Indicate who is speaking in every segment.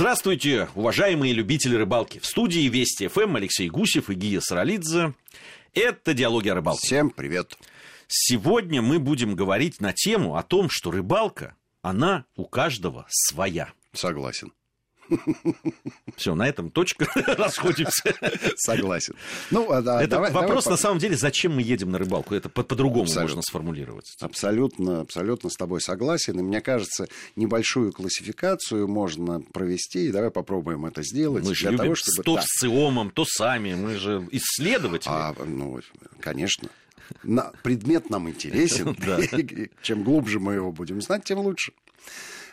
Speaker 1: Здравствуйте, уважаемые любители рыбалки. В студии Вести ФМ Алексей Гусев и Гия Саралидзе. Это «Диалоги о рыбалке».
Speaker 2: Всем привет.
Speaker 1: Сегодня мы будем говорить на тему о том, что рыбалка, она у каждого своя.
Speaker 2: Согласен.
Speaker 1: Все, на этом точка, расходимся.
Speaker 2: Согласен. Ну,
Speaker 1: а, да, Это давай, вопрос, давай, на самом деле, зачем мы едем на рыбалку? Это по- по-другому абсолютно. можно сформулировать.
Speaker 2: Абсолютно, абсолютно с тобой согласен. И мне кажется, небольшую классификацию можно провести. И давай попробуем это сделать.
Speaker 1: Мы же для любим того, чтобы... то да. с циомом, то сами. Мы же исследователи.
Speaker 2: А, ну, конечно. На, предмет нам интересен. Чем глубже мы его будем знать, тем лучше.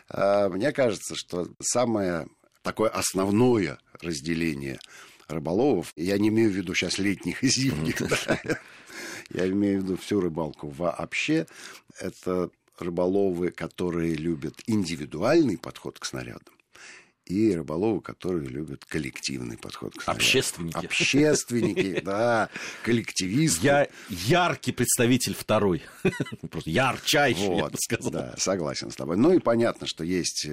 Speaker 2: А, мне кажется, что самое такое основное разделение рыболовов. Я не имею в виду сейчас летних и зимних, я имею в виду всю рыбалку вообще. Это рыболовы, которые любят индивидуальный подход к снарядам и рыболовы, которые любят коллективный подход к снаряду.
Speaker 1: Общественники.
Speaker 2: Общественники, да, коллективисты.
Speaker 1: Я яркий представитель второй. Просто ярчайший, вот, я бы сказал.
Speaker 2: Да, согласен с тобой. Ну и понятно, что есть,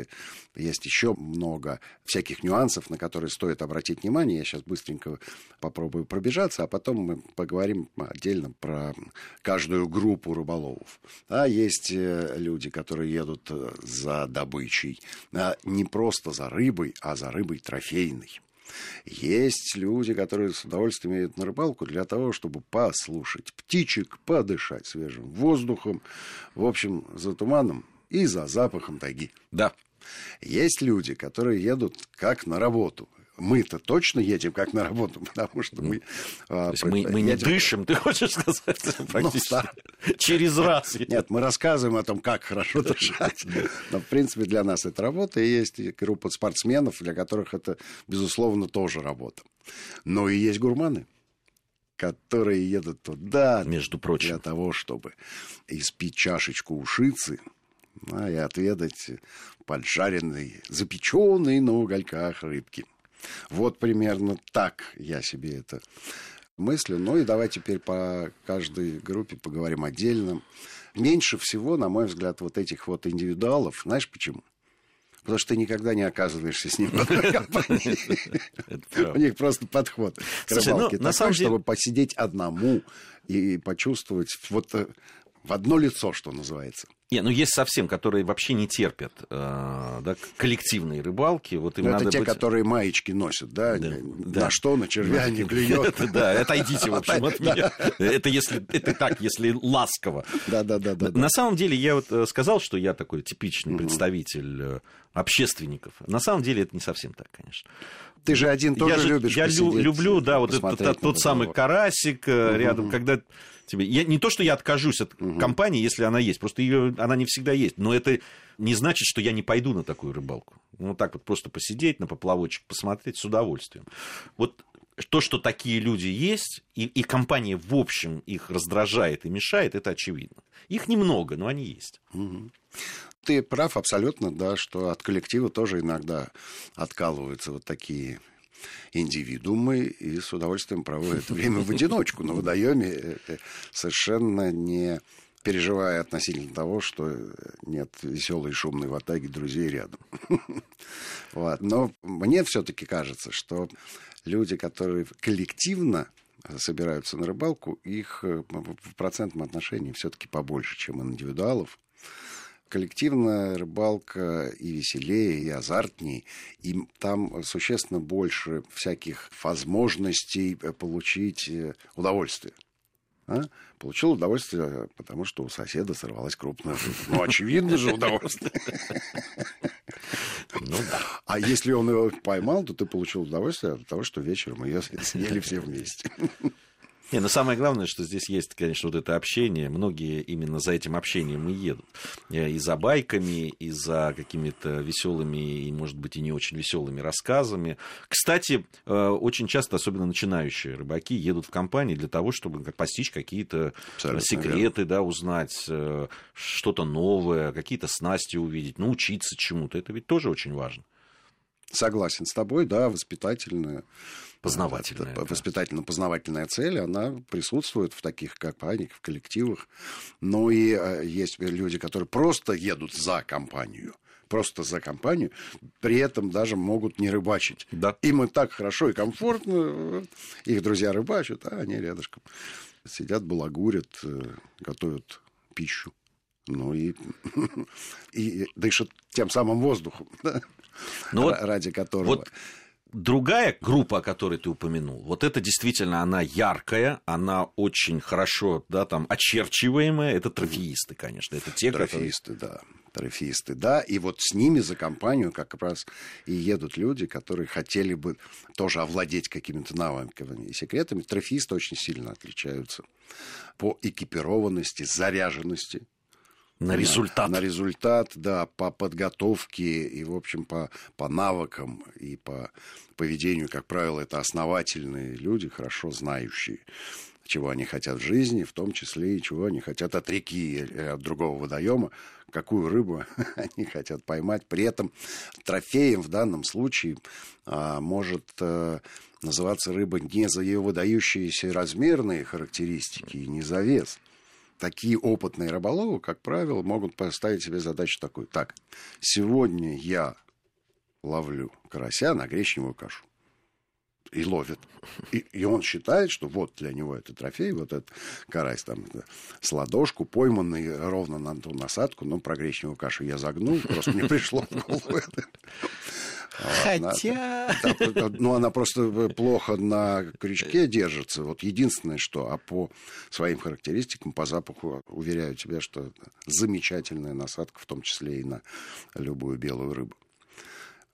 Speaker 2: есть еще много всяких нюансов, на которые стоит обратить внимание. Я сейчас быстренько попробую пробежаться, а потом мы поговорим отдельно про каждую группу рыболовов. А есть э, люди, которые едут э, за добычей, а не просто за рыбой, рыбой, а за рыбой трофейной. Есть люди, которые с удовольствием едут на рыбалку для того, чтобы послушать птичек, подышать свежим воздухом, в общем, за туманом и за запахом тайги.
Speaker 1: Да.
Speaker 2: Есть люди, которые едут как на работу мы-то точно едем как на работу, потому что мы...
Speaker 1: А, То мы, мы не дышим, ты хочешь сказать, ну, практически ну, через раз.
Speaker 2: Нет, мы рассказываем о том, как хорошо дышать. Но, в принципе, для нас это работа, и есть группа спортсменов, для которых это, безусловно, тоже работа. Но и есть гурманы которые едут туда
Speaker 1: Между прочим.
Speaker 2: для того, чтобы испить чашечку ушицы, а, и отведать поджаренной, запеченной на угольках рыбки. Вот примерно так я себе это мыслю. Ну и давай теперь по каждой группе поговорим отдельно. Меньше всего, на мой взгляд, вот этих вот индивидуалов. Знаешь почему? Потому что ты никогда не оказываешься с ним в одной компании. У них просто подход к ну, рыбалке такой, чтобы посидеть одному и почувствовать вот э, в одно лицо, что называется.
Speaker 1: Не, ну есть совсем, которые вообще не терпят э, да, коллективные рыбалки. Вот им
Speaker 2: ну,
Speaker 1: надо
Speaker 2: это те,
Speaker 1: быть...
Speaker 2: которые маечки носят, да? да на да. что, на червя не клюет.
Speaker 1: Да, отойдите, в общем, от меня. Это если это так, если ласково.
Speaker 2: Да, да, да, да.
Speaker 1: На самом деле, я вот э, сказал, что я такой типичный представитель э, общественников. На самом деле это не совсем так, конечно.
Speaker 2: Ты же один тоже я любишь
Speaker 1: Я люблю, да, вот этот тот самый карасик рядом, когда тебе. Я, не то, что я откажусь от угу. компании, если она есть, просто ее, она не всегда есть. Но это не значит, что я не пойду на такую рыбалку. Ну, так вот просто посидеть, на поплавочек посмотреть с удовольствием. Вот то, что такие люди есть, и, и компания в общем их раздражает и мешает, это очевидно. Их немного, но они есть.
Speaker 2: Угу. Ты прав абсолютно, да, что от коллектива тоже иногда откалываются вот такие индивидуумы и с удовольствием проводят время в одиночку на водоеме, э, э, совершенно не переживая относительно того, что нет веселой и шумной ватаги друзей рядом. вот. Но мне все-таки кажется, что люди, которые коллективно собираются на рыбалку, их э, в процентном отношении все-таки побольше, чем индивидуалов коллективная рыбалка и веселее, и азартней, и там существенно больше всяких возможностей э, получить э, удовольствие. А? Получил удовольствие, потому что у соседа сорвалась крупная рыба. Ну, очевидно же удовольствие. Ну, да. А если он его поймал, то ты получил удовольствие от того, что вечером ее съели все вместе.
Speaker 1: Не, но самое главное, что здесь есть, конечно, вот это общение. Многие именно за этим общением и едут. Э, и за байками, и за какими-то веселыми и, может быть, и не очень веселыми рассказами. Кстати, э, очень часто, особенно начинающие рыбаки, едут в компании для того, чтобы постичь какие-то Абсолютно секреты, верно. да, узнать э, что-то новое, какие-то снасти увидеть, научиться чему-то. Это ведь тоже очень важно.
Speaker 2: Согласен с тобой, да, воспитательная
Speaker 1: познавательная.
Speaker 2: Воспитательно-познавательная цель, она присутствует в таких компаниях, в коллективах. Но и э, есть люди, которые просто едут за компанию просто за компанию, при этом даже могут не рыбачить. Да. Им и так хорошо и комфортно, их друзья рыбачат, а они рядышком сидят, балагурят, э, готовят пищу. Ну и, и дышат тем самым воздухом, да? ну вот, ради которого...
Speaker 1: Вот другая группа, о которой ты упомянул, вот это действительно она яркая, она очень хорошо, да, там, очерчиваемая, это трофеисты, конечно, это те,
Speaker 2: трофеисты, которые... да, трофеисты, да, и вот с ними за компанию как раз и едут люди, которые хотели бы тоже овладеть какими-то навыками и секретами. Трофеисты очень сильно отличаются по экипированности, заряженности,
Speaker 1: на результат.
Speaker 2: На, на результат, да, по подготовке и, в общем, по, по навыкам и по поведению, как правило, это основательные люди, хорошо знающие, чего они хотят в жизни, в том числе и чего они хотят от реки или от другого водоема, какую рыбу они хотят поймать. При этом трофеем в данном случае а, может а, называться рыба не за ее выдающиеся размерные характеристики и не за вес – такие опытные рыболовы, как правило, могут поставить себе задачу такую. Так, сегодня я ловлю карася на гречневую кашу. И ловит. И, и он считает, что вот для него это трофей, вот этот карась там с ладошку, пойманный ровно на ту насадку, но про гречневую кашу я загнул, просто мне пришло в голову это.
Speaker 1: Хотя...
Speaker 2: Она, ну, она просто плохо на крючке держится. Вот единственное, что, а по своим характеристикам, по запаху, уверяю тебя, что замечательная насадка, в том числе и на любую белую рыбу.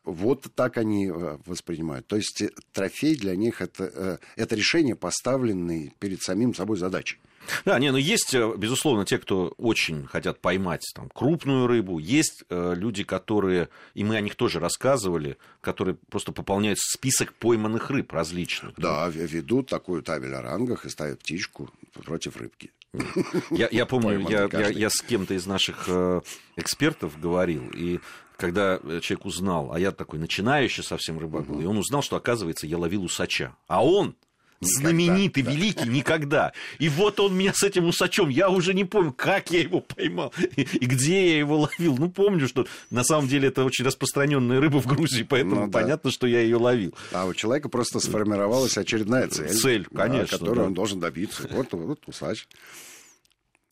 Speaker 2: Вот так они э, воспринимают. То есть э, трофей для них это, э, это решение, поставленное перед самим собой задачей.
Speaker 1: Да, не, ну есть, безусловно, те, кто очень хотят поймать там, крупную рыбу. Есть э, люди, которые, и мы о них тоже рассказывали, которые просто пополняют список пойманных рыб различных.
Speaker 2: Да, да? ведут такую табель о рангах и ставят птичку против рыбки.
Speaker 1: Я, я помню, я, я, я с кем-то из наших э, экспертов говорил, и когда человек узнал, а я такой начинающий совсем рыбак был, и он узнал, что, оказывается, я ловил усача. А он Никогда, знаменитый, да. великий, никогда. И вот он меня с этим усачом, я уже не помню, как я его поймал и, и где я его ловил. Ну, помню, что на самом деле это очень распространенная рыба в Грузии, поэтому ну, да. понятно, что я ее ловил.
Speaker 2: А у человека просто сформировалась очередная цель.
Speaker 1: Цель, конечно.
Speaker 2: Которую да. он должен добиться. Вот, вот усач.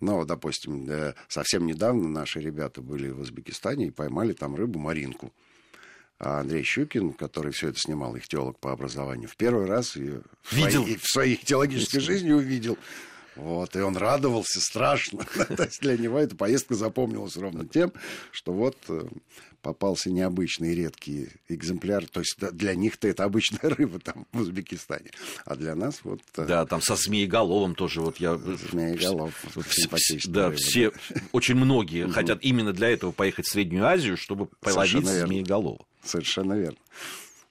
Speaker 2: Ну, допустим, э, совсем недавно наши ребята были в Узбекистане и поймали там рыбу маринку. А Андрей Щукин, который все это снимал, их теолог по образованию, в первый раз ее видел. В, своей, в своей теологической жизни увидел. Вот, и он радовался страшно. То есть для него эта поездка запомнилась ровно тем, что вот э, попался необычный редкий экземпляр. То есть для них-то это обычная рыба там в Узбекистане. А для нас вот...
Speaker 1: Э, да, там со змееголовом тоже вот я...
Speaker 2: Змееголов.
Speaker 1: Да, все, очень многие хотят именно для этого поехать в Среднюю Азию, чтобы половить змееголова.
Speaker 2: Совершенно верно.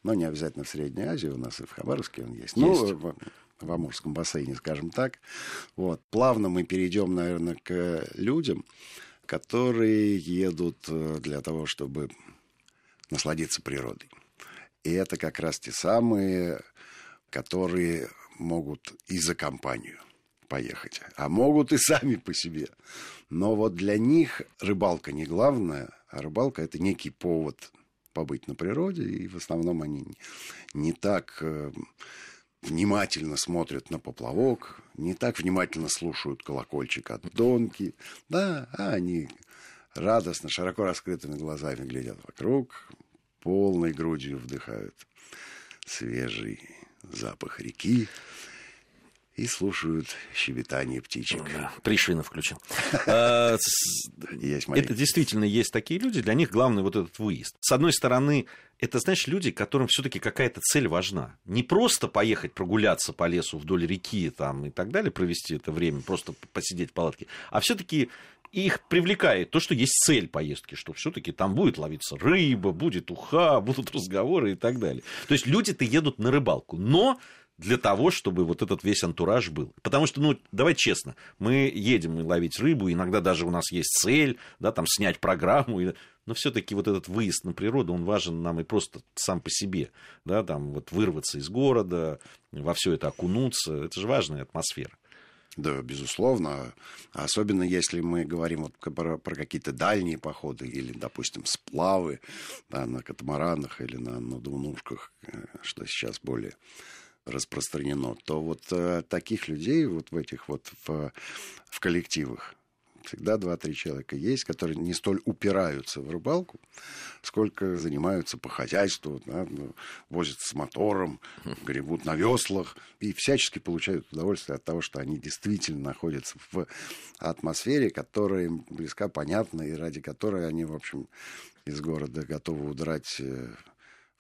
Speaker 2: Но не обязательно в Средней Азии, у нас и в Хабаровске он есть. Ну, есть. Ну, в Амурском бассейне, скажем так. Вот. Плавно мы перейдем, наверное, к людям, которые едут э, для того, чтобы насладиться природой. И это как раз те самые, которые могут и за компанию поехать, а могут и сами по себе. Но вот для них рыбалка не главное, а рыбалка это некий повод побыть на природе, и в основном они не так э, внимательно смотрят на поплавок, не так внимательно слушают колокольчик от донки. Да, а они радостно, широко раскрытыми глазами глядят вокруг, полной грудью вдыхают свежий запах реки, и слушают щебетание птичек. Да,
Speaker 1: Пришвина включил. А, это действительно есть такие люди, для них главный вот этот выезд. С одной стороны, это, знаешь, люди, которым все-таки какая-то цель важна. Не просто поехать прогуляться по лесу вдоль реки там, и так далее, провести это время, просто посидеть в палатке, а все-таки их привлекает то, что есть цель поездки, что все-таки там будет ловиться рыба, будет уха, будут разговоры и так далее. То есть люди-то едут на рыбалку, но для того, чтобы вот этот весь антураж был. Потому что, ну, давай честно, мы едем ловить рыбу, иногда даже у нас есть цель, да, там, снять программу, но все-таки вот этот выезд на природу, он важен нам и просто сам по себе, да, там, вот вырваться из города, во все это окунуться, это же важная атмосфера.
Speaker 2: Да, безусловно. Особенно если мы говорим вот про, про какие-то дальние походы или, допустим, сплавы да, на катамаранах или на надувнушках, э, что сейчас более распространено, то вот э, таких людей вот в этих вот в, в коллективах всегда два-три человека есть, которые не столь упираются в рыбалку, сколько занимаются по хозяйству, да, ну, возятся с мотором, гребут на веслах и всячески получают удовольствие от того, что они действительно находятся в атмосфере, которая им близка, понятна, и ради которой они, в общем, из города готовы удрать э,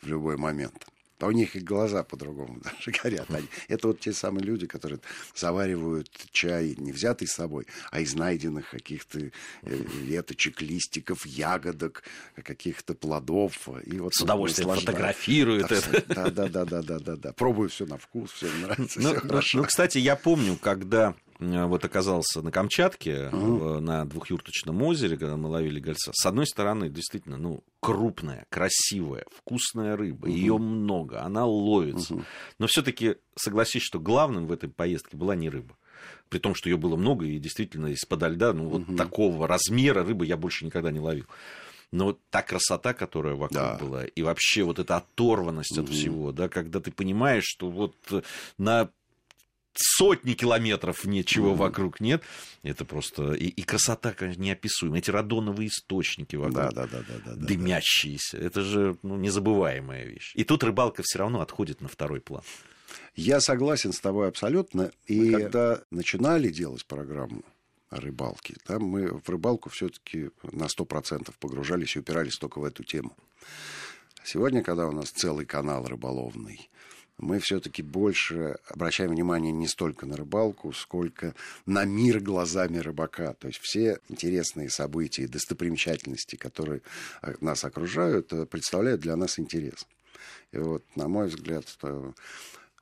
Speaker 2: в любой момент а у них и глаза по-другому даже горят. Они, это вот те самые люди, которые заваривают чай не взятый с собой, а из найденных каких-то э, веточек, листиков, ягодок, каких-то плодов.
Speaker 1: И вот с удовольствием фотографируют это.
Speaker 2: Да, да, да, да, да, да, да. Пробую все на вкус, все нравится,
Speaker 1: ну,
Speaker 2: все
Speaker 1: ну, ну, кстати, я помню, когда вот оказался на Камчатке, угу. на двухюрточном озере, когда мы ловили гольца. С одной стороны, действительно, ну, крупная, красивая, вкусная рыба. Угу. Ее много, она ловится. Угу. Но все-таки согласись, что главным в этой поездке была не рыба. При том, что ее было много, и действительно из-под льда, ну, вот угу. такого размера рыбы я больше никогда не ловил. Но вот та красота, которая вокруг да. была, и вообще вот эта оторванность угу. от всего, да, когда ты понимаешь, что вот на сотни километров ничего mm-hmm. вокруг нет. Это просто... И, и красота, конечно, неописуемая. Эти радоновые источники вокруг, да, да, да, да, да, дымящиеся. Да. Это же ну, незабываемая вещь. И тут рыбалка все равно отходит на второй план.
Speaker 2: Я согласен с тобой абсолютно. И Мы когда начинали делать программу о рыбалке, там мы в рыбалку все-таки на 100% погружались и упирались только в эту тему. Сегодня, когда у нас целый канал рыболовный, мы все-таки больше обращаем внимание не столько на рыбалку, сколько на мир глазами рыбака. То есть все интересные события и достопримечательности, которые э, нас окружают, э, представляют для нас интерес. И вот, на мой взгляд,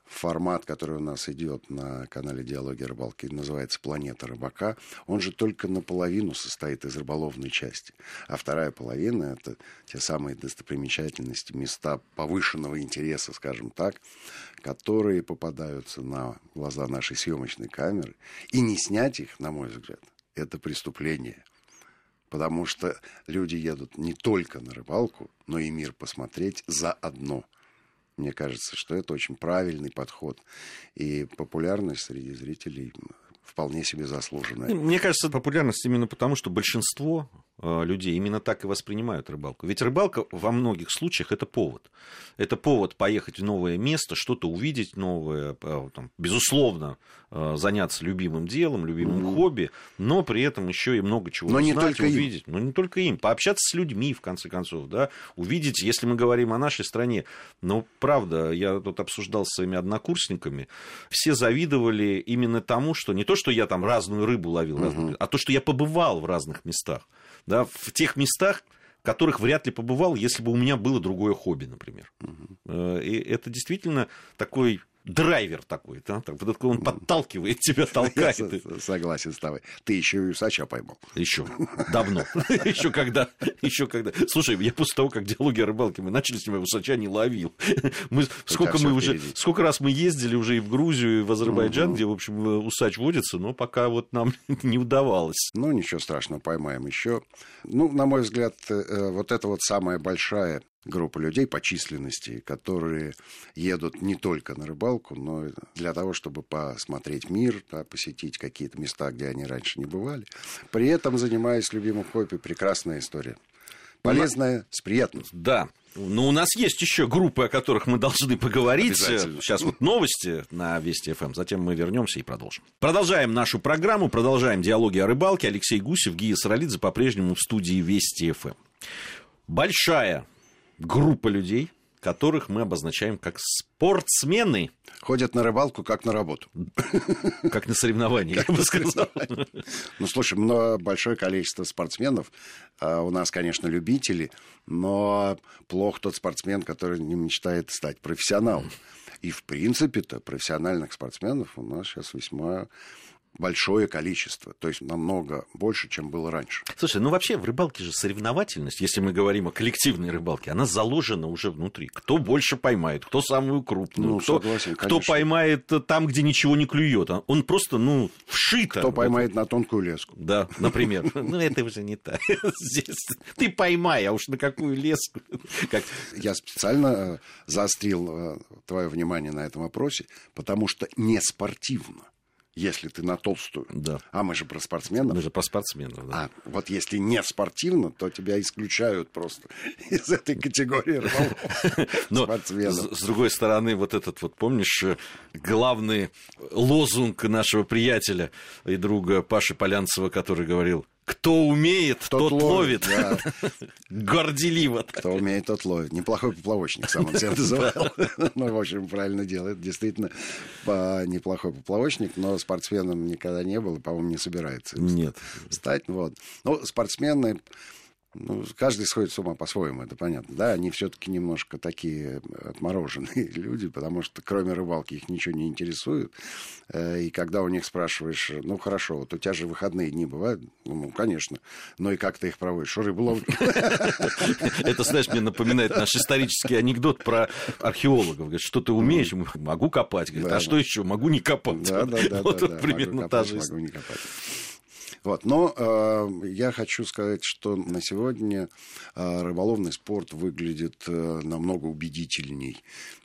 Speaker 2: формат, который у нас идет на канале Диалоги рыбалки, называется «Планета рыбака», он же только наполовину состоит из рыболовной части. А вторая половина – это те самые достопримечательности, места повышенного интереса, скажем так, которые попадаются на глаза нашей съемочной камеры. И не снять их, на мой взгляд, это преступление – потому что люди едут не только на рыбалку, но и мир посмотреть заодно. Мне кажется, что это очень правильный подход. И популярность среди зрителей вполне себе заслуженная.
Speaker 1: Мне кажется, популярность именно потому, что большинство людей именно так и воспринимают рыбалку. Ведь рыбалка во многих случаях это повод. Это повод поехать в новое место, что-то увидеть новое, э, там, безусловно, э, заняться любимым делом, любимым mm-hmm. хобби, но при этом еще и много чего но узнать, не только увидеть. Им. Но не только им. Пообщаться с людьми, в конце концов, да, увидеть, если мы говорим о нашей стране. Но правда, я тут обсуждал с своими однокурсниками, все завидовали именно тому, что не то, что я там разную рыбу ловил, mm-hmm. разную, а то, что я побывал в разных местах да, в тех местах, в которых вряд ли побывал, если бы у меня было другое хобби, например. Угу. И это действительно такой драйвер такой, да? так, вот он подталкивает тебя, толкает.
Speaker 2: Я согласен с тобой. Ты еще и усача поймал.
Speaker 1: Еще. Давно. еще когда. Еще когда. Слушай, я после того, как диалоги о рыбалке мы начали с ним, усача не ловил. мы, сколько мы уже, сколько раз мы ездили уже и в Грузию, и в Азербайджан, где, в общем, усач водится, но пока вот нам не удавалось.
Speaker 2: Ну, ничего страшного, поймаем еще. Ну, на мой взгляд, э, вот это вот самая большая группа людей по численности, которые едут не только на рыбалку, но и для того, чтобы посмотреть мир, да, посетить какие-то места, где они раньше не бывали. При этом занимаясь любимым хобби, прекрасная история. Полезная, с приятным.
Speaker 1: Да. Но у нас есть еще группы, о которых мы должны поговорить. Сейчас вот новости на Вести ФМ, затем мы вернемся и продолжим. Продолжаем нашу программу, продолжаем диалоги о рыбалке. Алексей Гусев, Гия Саралидзе по-прежнему в студии Вести ФМ. Большая группа людей, которых мы обозначаем как спортсмены.
Speaker 2: Ходят на рыбалку, как на работу.
Speaker 1: Как на соревнования, я бы сказал.
Speaker 2: Ну, слушай, но большое количество спортсменов. А, у нас, конечно, любители, но плохо тот спортсмен, который не мечтает стать профессионалом. И, в принципе-то, профессиональных спортсменов у нас сейчас весьма большое количество, то есть намного больше, чем было раньше.
Speaker 1: Слушай, ну вообще в рыбалке же соревновательность, если мы говорим о коллективной рыбалке, она заложена уже внутри. Кто больше поймает, кто самую крупную,
Speaker 2: Ну,
Speaker 1: кто,
Speaker 2: согласен,
Speaker 1: кто поймает там, где ничего не клюет. Он просто, ну, вшито.
Speaker 2: Кто поймает на тонкую леску.
Speaker 1: Да, например. Ну, это уже не так. Ты поймай, а уж на какую леску.
Speaker 2: Я специально э, заострил твое внимание на этом вопросе, потому что не спортивно, если ты на толстую.
Speaker 1: Да.
Speaker 2: А мы же про спортсменов.
Speaker 1: Мы же про спортсменов, да.
Speaker 2: А вот если не спортивно, то тебя исключают просто из этой категории.
Speaker 1: Но
Speaker 2: спортсменов.
Speaker 1: с, с другой стороны, вот этот вот, помнишь, э, главный лозунг нашего приятеля и друга Паши Полянцева, который говорил, кто умеет, тот, ловит.
Speaker 2: да.
Speaker 1: Горделиво.
Speaker 2: Кто умеет, тот ловит. Неплохой поплавочник сам он себя называл. Ну, в общем, правильно делает. Действительно, неплохой поплавочник, но спортсменом никогда не был и, по-моему, не собирается
Speaker 1: Нет.
Speaker 2: стать. Вот. Ну, спортсмены, ну, каждый сходит с ума по-своему, это понятно. Да, они все-таки немножко такие отмороженные люди, потому что кроме рыбалки их ничего не интересует. Э, И когда у них спрашиваешь, ну хорошо, вот у тебя же выходные дни бывают? Ну, конечно. Ну и как ты их проводишь? Ловишь?
Speaker 1: Это, знаешь, мне напоминает наш исторический анекдот про археологов. Говорит, что ты умеешь? Могу копать. Говорит, а что еще? Могу не копать.
Speaker 2: Да, да, да.
Speaker 1: Вот
Speaker 2: да,
Speaker 1: вот
Speaker 2: да.
Speaker 1: примерно та же
Speaker 2: могу не копать. Вот. Но э, я хочу сказать, что на сегодня э, рыболовный спорт выглядит э, намного убедительней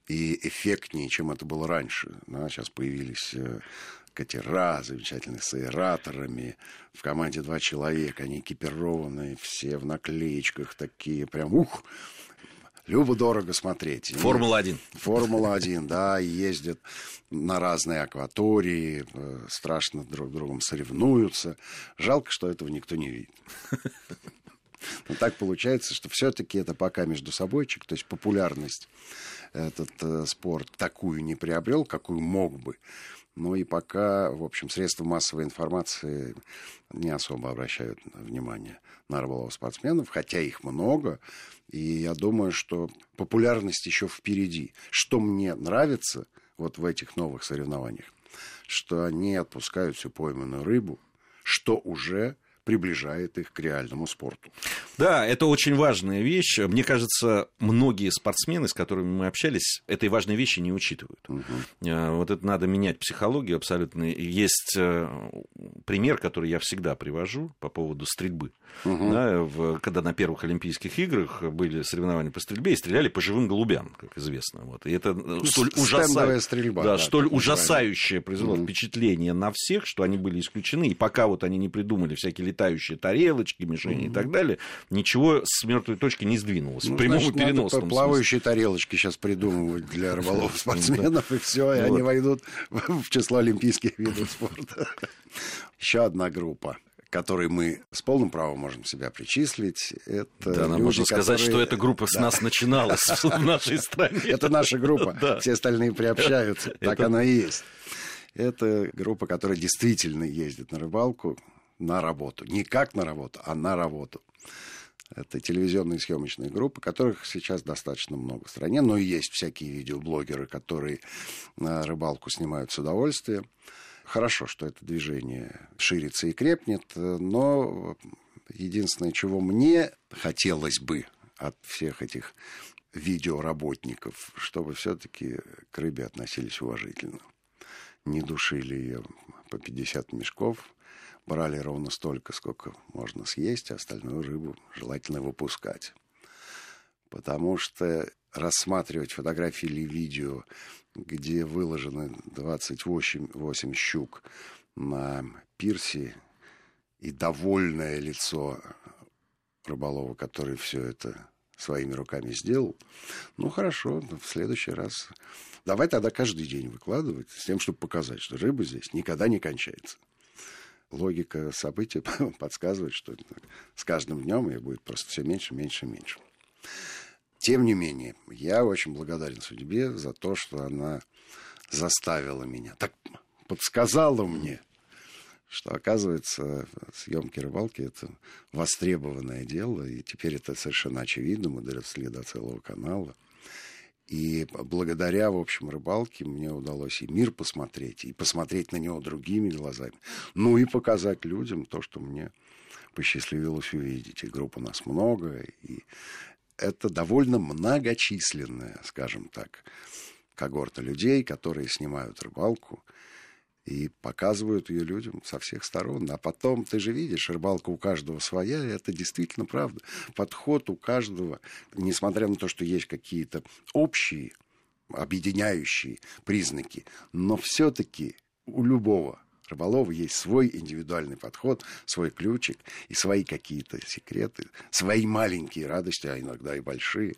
Speaker 2: и эффектнее, чем это было раньше. Да, сейчас появились э, катера замечательные с аэраторами. В команде два человека, они экипированные, все в наклеечках такие, прям ух, любо-дорого смотреть. И-
Speaker 1: Формула-1.
Speaker 2: Формула-1, да, ездят на разные акватории, э, страшно друг с другом соревнуются. Жалко, что этого никто не видит. Но так получается, что все-таки это пока между собойчик, то есть популярность этот э, спорт такую не приобрел, какую мог бы. Ну и пока, в общем, средства массовой информации не особо обращают внимание на рыболов спортсменов, хотя их много. И я думаю, что популярность еще впереди. Что мне нравится вот в этих новых соревнованиях, что они отпускают всю пойманную рыбу, что уже приближает их к реальному спорту.
Speaker 1: Да, это очень важная вещь. Мне кажется, многие спортсмены, с которыми мы общались, этой важной вещи не учитывают. Э, Вот это надо менять психологию абсолютно. Есть э, пример, который я всегда привожу по поводу стрельбы. Да, в- когда на первых Олимпийских играх были соревнования по стрельбе и стреляли по живым голубям, как известно. Вот. И это э, столь,
Speaker 2: стендовая
Speaker 1: ужаса-
Speaker 2: стрельба,
Speaker 1: да,
Speaker 2: да,
Speaker 1: столь ужасающее произвело
Speaker 2: Мгм.
Speaker 1: впечатление на всех, что они были исключены. И пока вот они не придумали всякие летающие тарелочки, мишени и так далее, ничего с мертвой точки не сдвинулось.
Speaker 2: Ну,
Speaker 1: в прямом
Speaker 2: значит,
Speaker 1: и
Speaker 2: надо
Speaker 1: переносном смысле.
Speaker 2: плавающие тарелочки сейчас придумывать для рыболов спортсменов, и все, и они войдут в число олимпийских видов спорта. Еще одна группа которой мы с полным правом можем себя причислить, это
Speaker 1: Да,
Speaker 2: люди,
Speaker 1: можно сказать,
Speaker 2: которые-
Speaker 1: что эта группа с
Speaker 2: Да.
Speaker 1: нас начиналась в нашей стране.
Speaker 2: Это наша группа.
Speaker 1: Да.
Speaker 2: Все остальные приобщаются. Так
Speaker 1: Это-
Speaker 2: оно и есть. Это группа, которая действительно ездит на рыбалку на работу. Не как на работу, а на работу. Это телевизионные съемочные группы, которых сейчас достаточно много в стране. Но и есть всякие видеоблогеры, которые на рыбалку снимают с удовольствием. Хорошо, что это движение ширится и крепнет, но единственное, чего мне хотелось бы от всех этих видеоработников, чтобы все-таки к рыбе относились уважительно. Не душили ее по 50 мешков, брали ровно столько, сколько можно съесть, а остальную рыбу желательно выпускать. Потому что рассматривать фотографии или видео, где выложены 28 8 щук на пирсе и довольное лицо рыболова, который все это своими руками сделал, ну хорошо, в следующий раз давай тогда каждый день выкладывать, с тем, чтобы показать, что рыба здесь никогда не кончается. Логика событий подсказывает, что с каждым днем их будет просто все меньше, меньше, меньше. Тем не менее, я очень благодарен судьбе за то, что она заставила меня, так подсказала мне, что, оказывается, съемки рыбалки – это востребованное дело, и теперь это совершенно очевидно, мы доросли до целого канала. И благодаря, в общем, рыбалке мне удалось и мир посмотреть, и посмотреть на него другими глазами. Ну и показать людям то, что мне посчастливилось увидеть. И групп у нас много, и это довольно многочисленная, скажем так, когорта людей, которые снимают рыбалку и показывают ее людям со всех сторон. А потом, ты же видишь, рыбалка у каждого своя, и это действительно правда. Подход у каждого, несмотря на то, что есть какие-то общие, объединяющие признаки, но все-таки у любого рыболова есть свой индивидуальный подход, свой ключик и свои какие-то секреты, свои маленькие радости, а иногда и большие,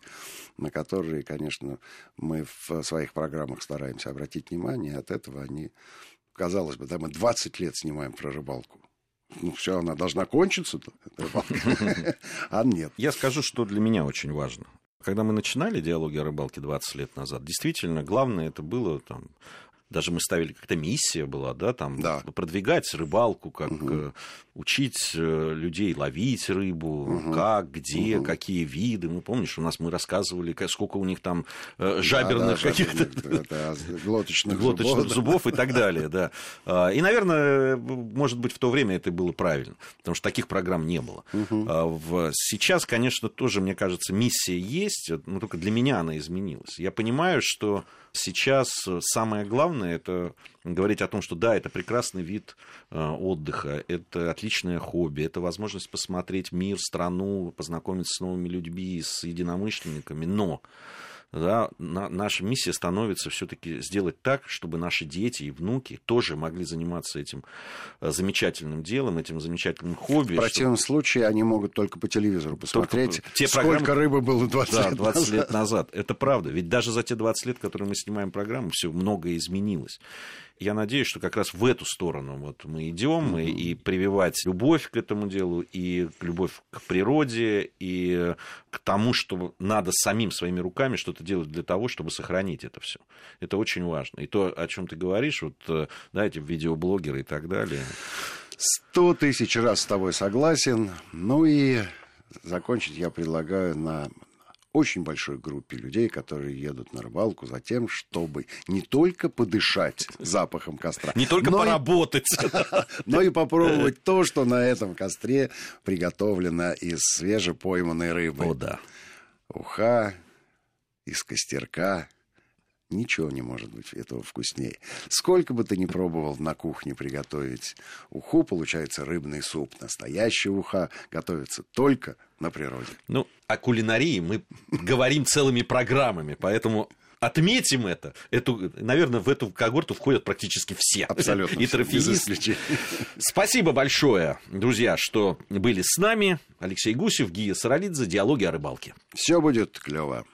Speaker 2: на которые, конечно, мы в своих программах стараемся обратить внимание, и от этого они, казалось бы, да, мы 20 лет снимаем про рыбалку. Ну, все, она должна кончиться, а нет.
Speaker 1: Я скажу, что для меня очень важно. Когда мы начинали диалоги о рыбалке 20 лет назад, действительно, главное это было там, даже мы ставили, как-то миссия была, да, там, да. продвигать рыбалку, как угу. учить э, людей ловить рыбу, угу. как, где, угу. какие виды. Ну, помнишь, у нас мы рассказывали, сколько у них там э, жаберных да, да, каких-то...
Speaker 2: глоточных,
Speaker 1: глоточных зубов, зубов и так далее, да. А, и, наверное, может быть, в то время это было правильно, потому что таких программ не было. Угу. Сейчас, конечно, тоже, мне кажется, миссия есть, но только для меня она изменилась. Я понимаю, что сейчас самое главное это говорить о том, что да, это прекрасный вид э, отдыха, это отличное хобби, это возможность посмотреть мир, страну, познакомиться с новыми людьми, с единомышленниками, но да, на, наша миссия становится все-таки сделать так, чтобы наши дети и внуки тоже могли заниматься этим э, замечательным делом, этим замечательным хобби.
Speaker 2: В противном
Speaker 1: что...
Speaker 2: случае они могут только по телевизору посмотреть,
Speaker 1: те
Speaker 2: сколько программы... рыбы было 20,
Speaker 1: да, 20 назад. лет назад. Это правда. Ведь даже за те 20 лет, которые мы снимаем программу, все многое изменилось я надеюсь, что как раз в эту сторону вот мы идем, mm-hmm. и, и прививать любовь к этому делу, и любовь к природе, и к тому, что надо самим своими руками что-то делать для того, чтобы сохранить это все. Это очень важно. И то, о чем ты говоришь, вот, э, да, эти видеоблогеры и так далее.
Speaker 2: Сто тысяч раз с тобой согласен. Ну и закончить я предлагаю на очень большой группе людей, которые едут на рыбалку за тем, чтобы не только подышать запахом костра.
Speaker 1: Не только поработать.
Speaker 2: Но и попробовать то, что на этом костре приготовлено из свежепойманной рыбы.
Speaker 1: О, да.
Speaker 2: Уха из костерка, Ничего не может быть этого вкуснее. Сколько бы ты ни пробовал на кухне приготовить уху, получается рыбный суп. Настоящий уха готовится только на природе.
Speaker 1: Ну, о кулинарии мы говорим целыми программами, поэтому отметим это. Эту, наверное, в эту когорту входят практически все.
Speaker 2: Абсолютно.
Speaker 1: И трофеисты. Спасибо большое, друзья, что были с нами. Алексей Гусев, Гия Саралидзе, «Диалоги о рыбалке».
Speaker 2: Все будет клево.